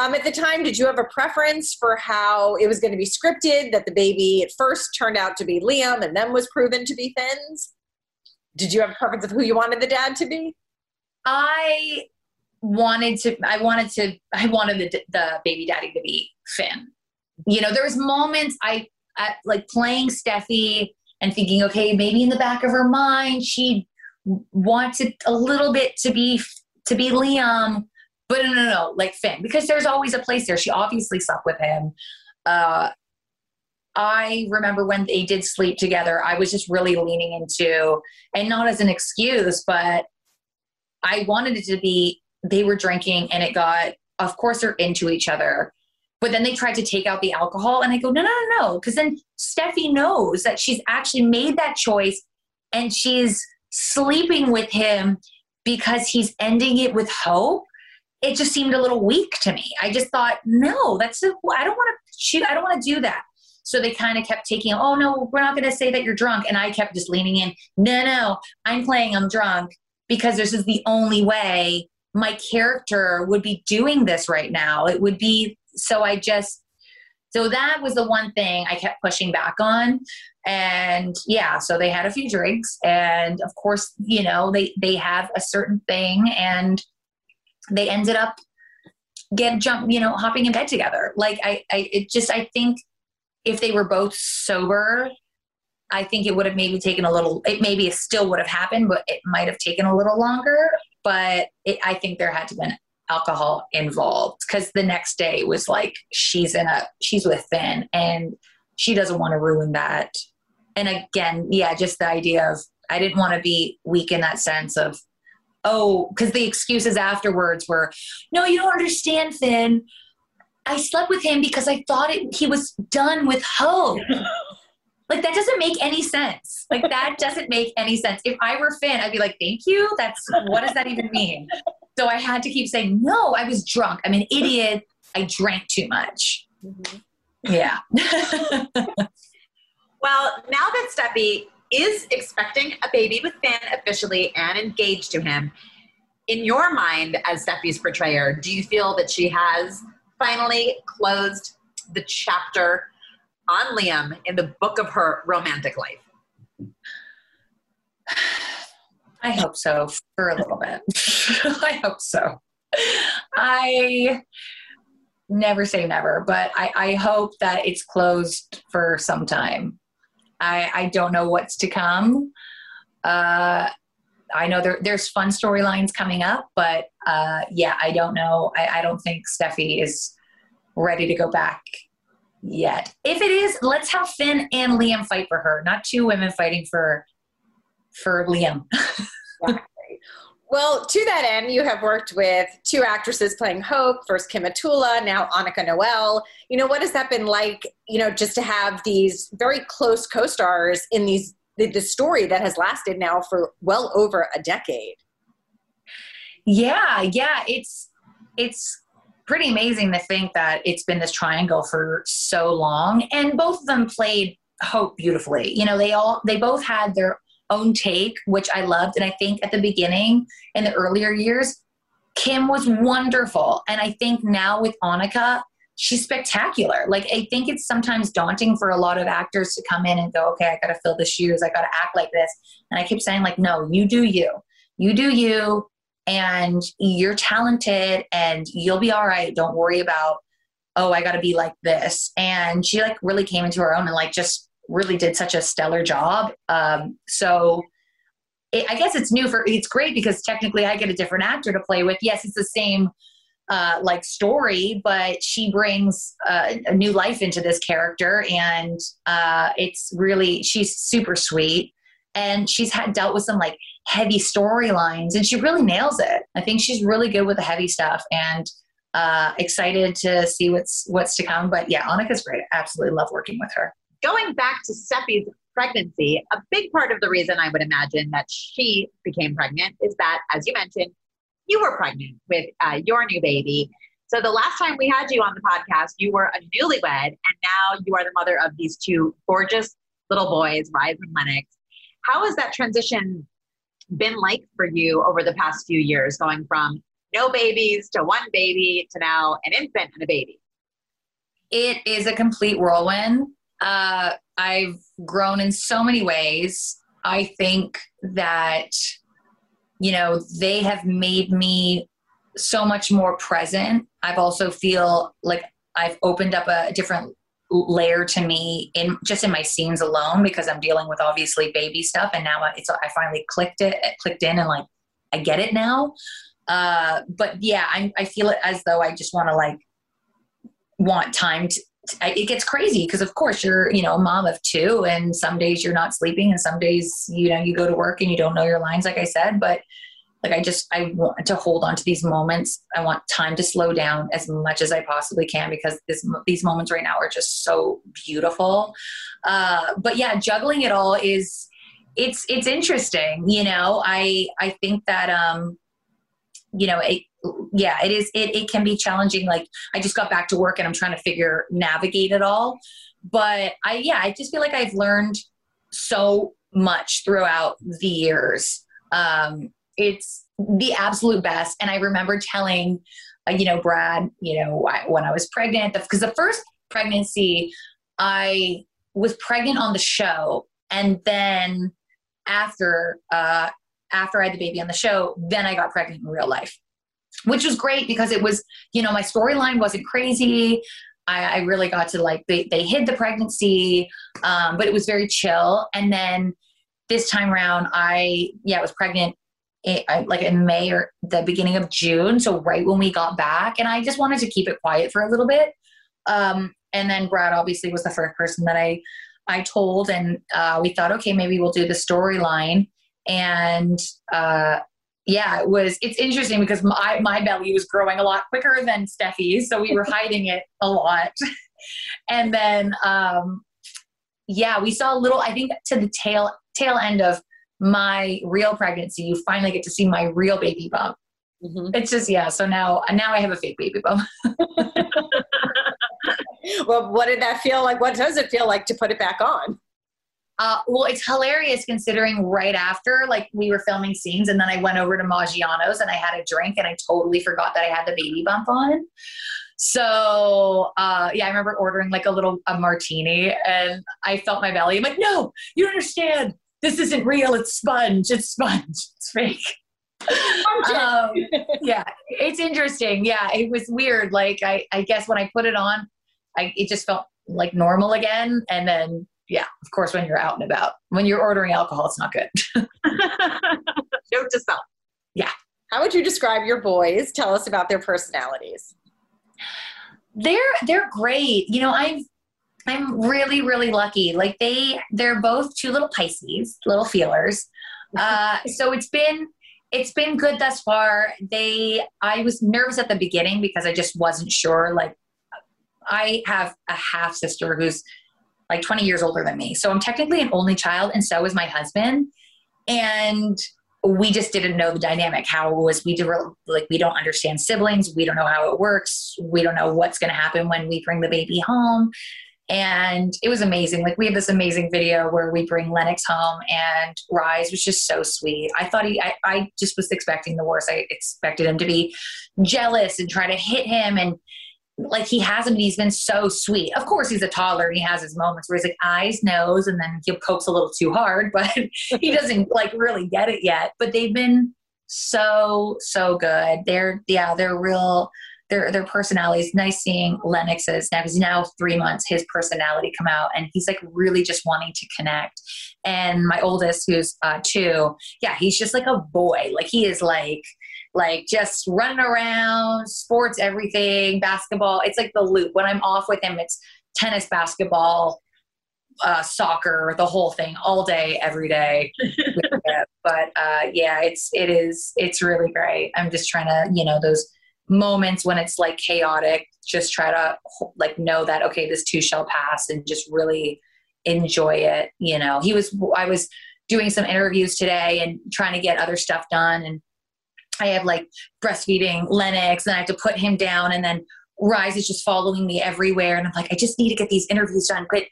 Um, at the time, did you have a preference for how it was going to be scripted? That the baby at first turned out to be Liam and then was proven to be Finn's? Did you have a preference of who you wanted the dad to be? I wanted to. I wanted to. I wanted the the baby daddy to be Finn. You know, there was moments I like playing Steffy and thinking, okay, maybe in the back of her mind she wanted a little bit to be to be Liam, but no, no, no, like Finn, because there's always a place there. She obviously slept with him. Uh, I remember when they did sleep together, I was just really leaning into, and not as an excuse, but I wanted it to be they were drinking and it got, of course, they're into each other. But then they tried to take out the alcohol, and I go, no, no, no, no. Because then Steffy knows that she's actually made that choice and she's sleeping with him because he's ending it with hope. It just seemed a little weak to me. I just thought, no, that's, I don't want to shoot, I don't want to do that. So they kind of kept taking, oh no, we're not going to say that you're drunk. And I kept just leaning in, no, no, I'm playing, I'm drunk because this is the only way my character would be doing this right now. It would be, so I just, so that was the one thing I kept pushing back on. And yeah, so they had a few drinks and of course, you know, they, they have a certain thing and they ended up get jump, you know, hopping in bed together. Like I, I, it just, I think if they were both sober, I think it would have maybe taken a little, it maybe still would have happened, but it might have taken a little longer. But it, I think there had to been alcohol involved because the next day was like, she's in a, she's with Finn and she doesn't want to ruin that. And again, yeah, just the idea of, I didn't want to be weak in that sense of, oh, because the excuses afterwards were, no, you don't understand, Finn. I slept with him because I thought it, he was done with hope. like that doesn't make any sense. Like that doesn't make any sense. If I were Finn, I'd be like, "Thank you." That's what does that even mean? So I had to keep saying, "No, I was drunk. I'm an idiot. I drank too much." Mm-hmm. Yeah. well, now that Steffy is expecting a baby with Finn officially and engaged to him, in your mind as Steffy's portrayer, do you feel that she has finally closed the chapter on Liam in the book of her romantic life? I hope so for a little bit. I hope so. I never say never, but I, I, hope that it's closed for some time. I, I don't know what's to come. Uh, I know there, there's fun storylines coming up, but uh, yeah, I don't know. I, I don't think Steffy is ready to go back yet. If it is, let's have Finn and Liam fight for her, not two women fighting for for Liam. Well, to that end, you have worked with two actresses playing Hope, first Kim Matula, now Annika Noelle. You know, what has that been like, you know, just to have these very close co-stars in these the, the story that has lasted now for well over a decade? Yeah, yeah, it's it's pretty amazing to think that it's been this triangle for so long and both of them played hope beautifully you know they all they both had their own take which i loved. And i think at the beginning in the earlier years kim was wonderful. And i think now with annika she's spectacular. Like i think it's sometimes daunting for a lot of actors to come in and go okay i gotta fill the shoes. I gotta act like this. And i keep saying like no you do you. You do you. And you're talented and you'll be all right. Don't worry about, oh, I got to be like this. And she like really came into her own and like just really did such a stellar job. Um, so it, I guess it's new for, it's great because technically I get a different actor to play with. Yes, it's the same uh, like story, but she brings uh, a new life into this character, and uh, it's really she's super sweet, and she's had dealt with some like heavy storylines and she really nails it i think she's really good with the heavy stuff and uh, excited to see what's what's to come but yeah annika's great absolutely love working with her going back to steffy's pregnancy a big part of the reason i would imagine that she became pregnant is that as you mentioned you were pregnant with uh, your new baby so the last time we had you on the podcast you were a newlywed and now you are the mother of these two gorgeous little boys, Rise and Lennox. How has that transition been like for you over the past few years, going from no babies to one baby to now an infant and a baby? It is a complete whirlwind. Uh, I've grown in so many ways. I think that, you know, they have made me so much more present. I've also feel like I've opened up a different layer to me in just in my scenes alone because I'm dealing with obviously baby stuff and now it's I finally clicked it clicked in and like I get it now. Uh, but yeah, I, I feel it as though I just want to like want time to, it gets crazy because of course you're you know a mom of two and some days you're not sleeping and some days you know you go to work and you don't know your lines like i said but like i just i want to hold on to these moments. I want time to slow down as much as i possibly can because this, these moments right now are just so beautiful. Uh, but yeah juggling it all is it's it's interesting you know? I i think that um you know it, yeah it is it, it can be challenging. Like i just got back to work and i'm trying to figure navigate it all. But i yeah i just feel like i've learned so much throughout the years. Um it's the absolute best. And i remember telling uh, you know brad you know when i was pregnant because the first pregnancy i was pregnant on the show. And then after uh after i had the baby on the show then i got pregnant in real life which was great because it was, you know, my storyline wasn't crazy. I, I, really got to like, they, they hid the pregnancy, um, but it was very chill. And then this time around, I, yeah, I was pregnant in, like in May or the beginning of June. So right when we got back, and I just wanted to keep it quiet for a little bit. Um, and then Brad obviously was the first person that I, I told, and uh, we thought, okay, maybe we'll do the storyline. And uh, yeah, it was. It's interesting because my my belly was growing a lot quicker than Steffy's, so we were hiding it a lot. and then, um, yeah, we saw a little. I think to the tail tail end of my real pregnancy, you finally get to see my real baby bump. Mm-hmm. It's just yeah. So now now I have a fake baby bump. well, what did that feel like? What does it feel like to put it back on? Uh, well, it's hilarious considering right after, like, we were filming scenes, and then I went over to Maggiano's and I had a drink, and I totally forgot that I had the baby bump on. So, uh, yeah, I remember ordering like a little a martini, and I felt my belly. I'm like, no, you understand. This isn't real. It's sponge. It's sponge. It's fake. um, yeah, it's interesting. Yeah, it was weird. Like, I, I guess when I put it on, I it just felt like normal again, and then yeah, of course, when you're out and about, when you're ordering alcohol, it's not good. Note to self. Yeah. How would you describe your boys? Tell us about their personalities. They're they're great. You know, I've I'm really really lucky. Like they they're both two little Pisces, little feelers. Uh, so it's been it's been good thus far. They I was nervous at the beginning because I just wasn't sure. Like I have a half sister who's like 20 years older than me. So I'm technically an only child, and so is my husband. And we just didn't know the dynamic. How was we did like we don't understand siblings. We don't know how it works. We don't know what's going to happen when we bring the baby home. And it was amazing. Like we have this amazing video where we bring Lennox home, and Rise was just so sweet. I thought he, I, I just was expecting the worst. I expected him to be jealous and try to hit him and like he hasn't he's been so sweet. Of course he's a toddler and he has his moments where he's like eyes nose and then he pokes a little too hard but he doesn't like really get it yet. But they've been so so good. They're yeah they're real their their personalities. Nice seeing lennox's now He's now three months his personality come out and he's like really just wanting to connect. And my oldest who's uh two yeah he's just like a boy. Like he is like like just running around, sports, everything, basketball. It's like the loop. When I'm off with him, it's tennis, basketball, uh, soccer, the whole thing, all day, every day. but uh, yeah, it's it is it's really great. I'm just trying to you know those moments when it's like chaotic. Just try to like know that okay, this too shall pass, and just really enjoy it. You know, he was I was doing some interviews today and trying to get other stuff done and I have like breastfeeding Lennox and I have to put him down and then Rise is just following me everywhere. And I'm like, I just need to get these interviews done. But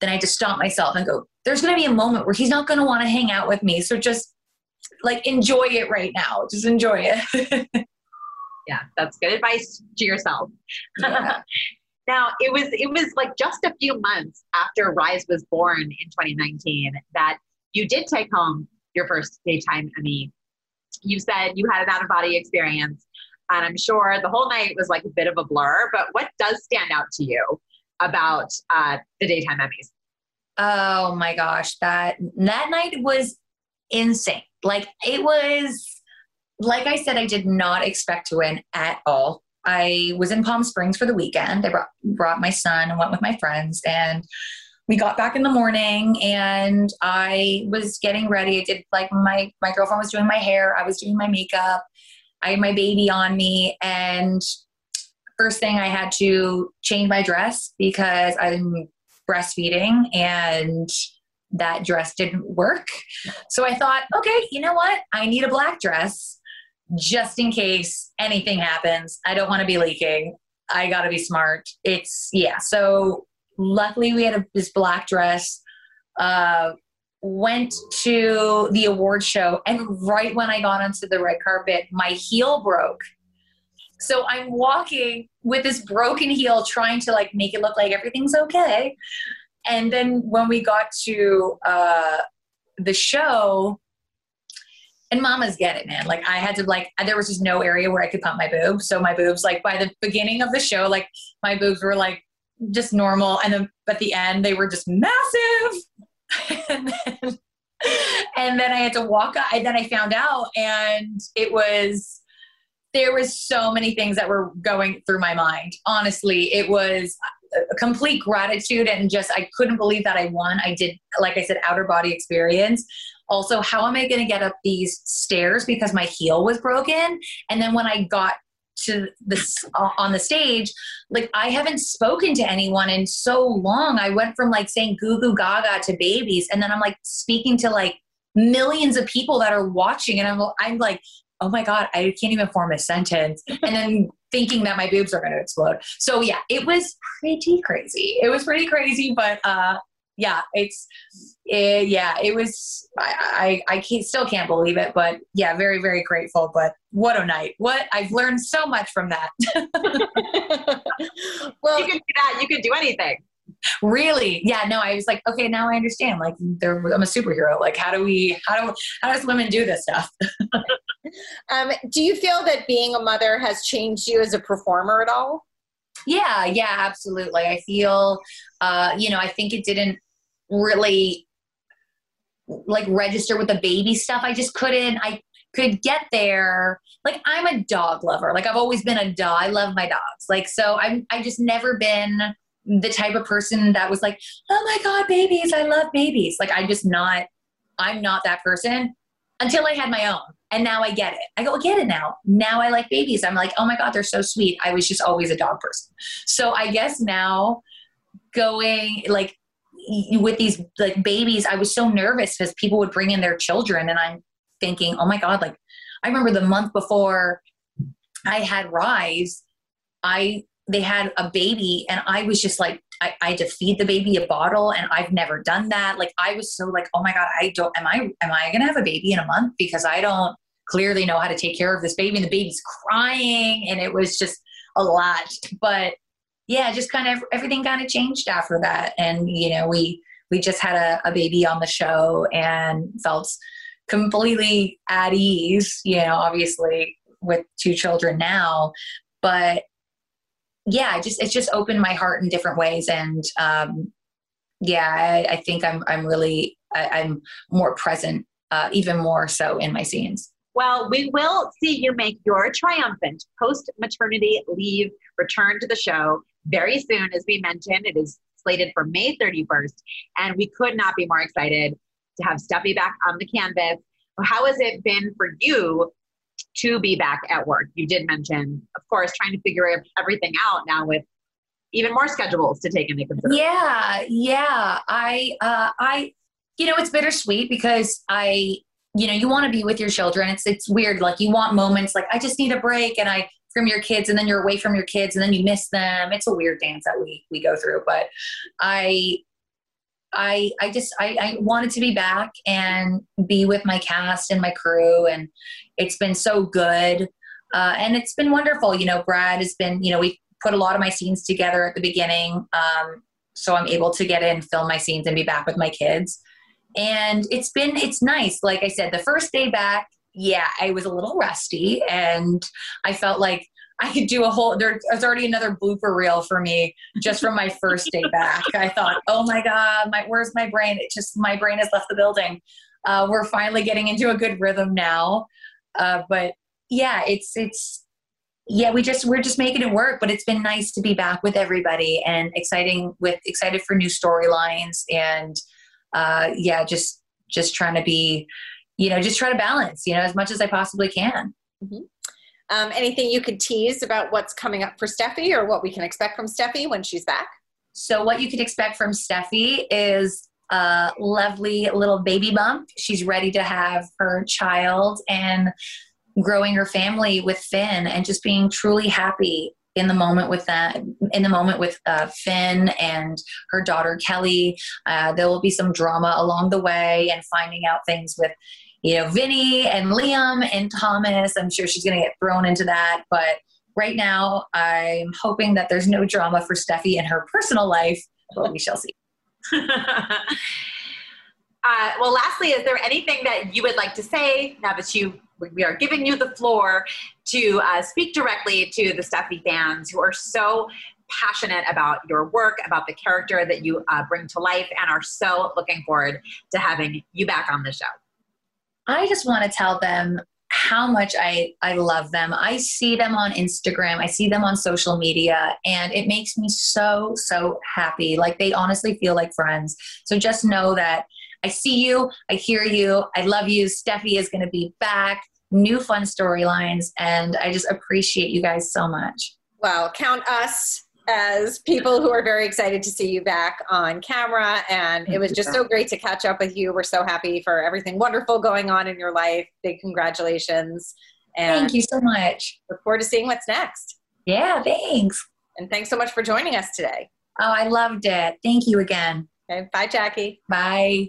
then I had to stop myself and go, there's going to be a moment where he's not going to want to hang out with me. So just like enjoy it right now. Just enjoy it. yeah, that's good advice to yourself. Yeah. now it was it was like just a few months after Rise was born in 2019 that you did take home your first daytime Emmy. You said you had an out of body experience, and I'm sure the whole night was like a bit of a blur. But what does stand out to you about uh, the daytime Emmys? Oh my gosh, that that night was insane. Like it was like I said, I did not expect to win at all. I was in Palm Springs for the weekend. I brought brought my son and went with my friends and we got back in the morning and I was getting ready. I did like my my girlfriend was doing my hair, I was doing my makeup. I had my baby on me and first thing I had to change my dress because I'm breastfeeding and that dress didn't work. So I thought, okay, you know what? I need a black dress just in case anything happens. I don't want to be leaking. I got to be smart. It's, yeah. So luckily we had a, this black dress. Uh, went to the award show, and right when I got onto the red carpet, my heel broke. So I'm walking with this broken heel, trying to like make it look like everything's okay. And then when we got to uh, the show, and mamas get it, man. Like I had to like there was just no area where I could pump my boobs. So my boobs, like by the beginning of the show, like my boobs were like just normal, and then at the end they were just massive. and then and then I had to walk. up. And then I found out, and it was there was so many things that were going through my mind. Honestly, it was a complete gratitude and just I couldn't believe that I won. I did, like I said, outer body experience. Also, how am I going to get up these stairs because my heel was broken? And then when I got to this uh, on the stage, like I haven't spoken to anyone in so long. I went from like saying goo goo gaga to babies, and then I'm like speaking to like millions of people that are watching, and I'm I'm like oh my God, I can't even form a sentence. And then thinking that my boobs are going to explode. So yeah, it was pretty crazy. It was pretty crazy, but uh, yeah, it's, it, yeah, it was, I, I, I can't, still can't believe it, but yeah, very, very grateful. But what a night. What I've learned so much from that. well, you can do that. You can do anything really yeah no i was like okay now i understand like i'm a superhero like how do we how do how does women do this stuff um, do you feel that being a mother has changed you as a performer at all yeah yeah absolutely i feel uh you know i think it didn't really like register with the baby stuff i just couldn't i could get there like i'm a dog lover like i've always been a dog i love my dogs like so i'm i just never been the type of person that was like, oh my God, babies, I love babies. Like, I'm just not, I'm not that person until I had my own. And now I get it. I go, I get it now. Now I like babies. I'm like, oh my God, they're so sweet. I was just always a dog person. So I guess now going like with these like babies, I was so nervous because people would bring in their children and I'm thinking, oh my God, like I remember the month before I had Rise, I they had a baby and I was just like, I, I, had to feed the baby a bottle and I've never done that. Like I was so like, oh my God, I don't, am I, am I to have a baby in a month? Because I don't clearly know how to take care of this baby and the baby's crying and it was just a lot. But yeah, just kind of everything kind of changed after that. And, you know, we, we just had a, a baby on the show and felt completely at ease, you know, obviously with two children now, but yeah, just it's just opened my heart in different ways, and um, yeah, I, I, think I'm I'm really I, am more present, uh, even more so in my scenes. Well, we will see you make your triumphant post maternity leave return to the show very soon. As we mentioned, it is slated for May 31st, and we could not be more excited to have Steffy back on the canvas. How has it been for you to be back at work. You did mention, of course, trying to figure everything out now with even more schedules to take into consideration. Yeah, yeah. I, uh, I, you know, it's bittersweet because I, you know, you want to be with your children. It's it's weird. Like you want moments like I just need a break, and I from your kids, and then you're away from your kids, and then you miss them. It's a weird dance that we we go through. But I, I I just I, I wanted to be back and be with my cast and my crew, and it's been so good. Uh, and it's been wonderful. You know, Brad has been, you know, we put a lot of my scenes together at the beginning. Um, so I'm able to get in, film my scenes, and be back with my kids. And it's been, it's nice. Like I said, the first day back, yeah, I was a little rusty and I felt like I could do a whole, there's already another blooper reel for me just from my first day back. I thought, oh my God, my, where's my brain? It just, my brain has left the building. Uh, we're finally getting into a good rhythm now. Uh, but yeah, it's, it's, yeah, we just, we're just making it work, but it's been nice to be back with everybody and exciting with, excited for new storylines and, uh, yeah, just, just trying to be, you know, just try to balance, you know, as much as I possibly can. Mm-hmm. Um, anything you could tease about what's coming up for Steffy or what we can expect from Steffy when she's back? So, what you could expect from Steffy is a lovely little baby bump. She's ready to have her child and growing her family with Finn and just being truly happy in the moment with that in the moment with uh, Finn and her daughter Kelly. Uh, there will be some drama along the way and finding out things with you know, Vinny and Liam and Thomas. I'm sure she's going to get thrown into that. But right now, I'm hoping that there's no drama for Steffy in her personal life, but we shall see. uh, well, lastly, is there anything that you would like to say now that you we are giving you the floor to uh, speak directly to the Steffy fans who are so passionate about your work, about the character that you uh, bring to life, and are so looking forward to having you back on the show? I just want to tell them how much I, I love them. I see them on Instagram, I see them on social media, and it makes me so, so happy. Like they honestly feel like friends. So just know that I see you, I hear you, I love you. Steffy is going to be back, new fun storylines, and I just appreciate you guys so much. Well, count us as people who are very excited to see you back on camera. And it was just so great to catch up with you. We're so happy for everything wonderful going on in your life. Big congratulations. And Thank you so much. Look forward to seeing what's next. Yeah, thanks. And thanks so much for joining us today. Oh, I loved it. Thank you again. Okay, bye, Jackie. Bye.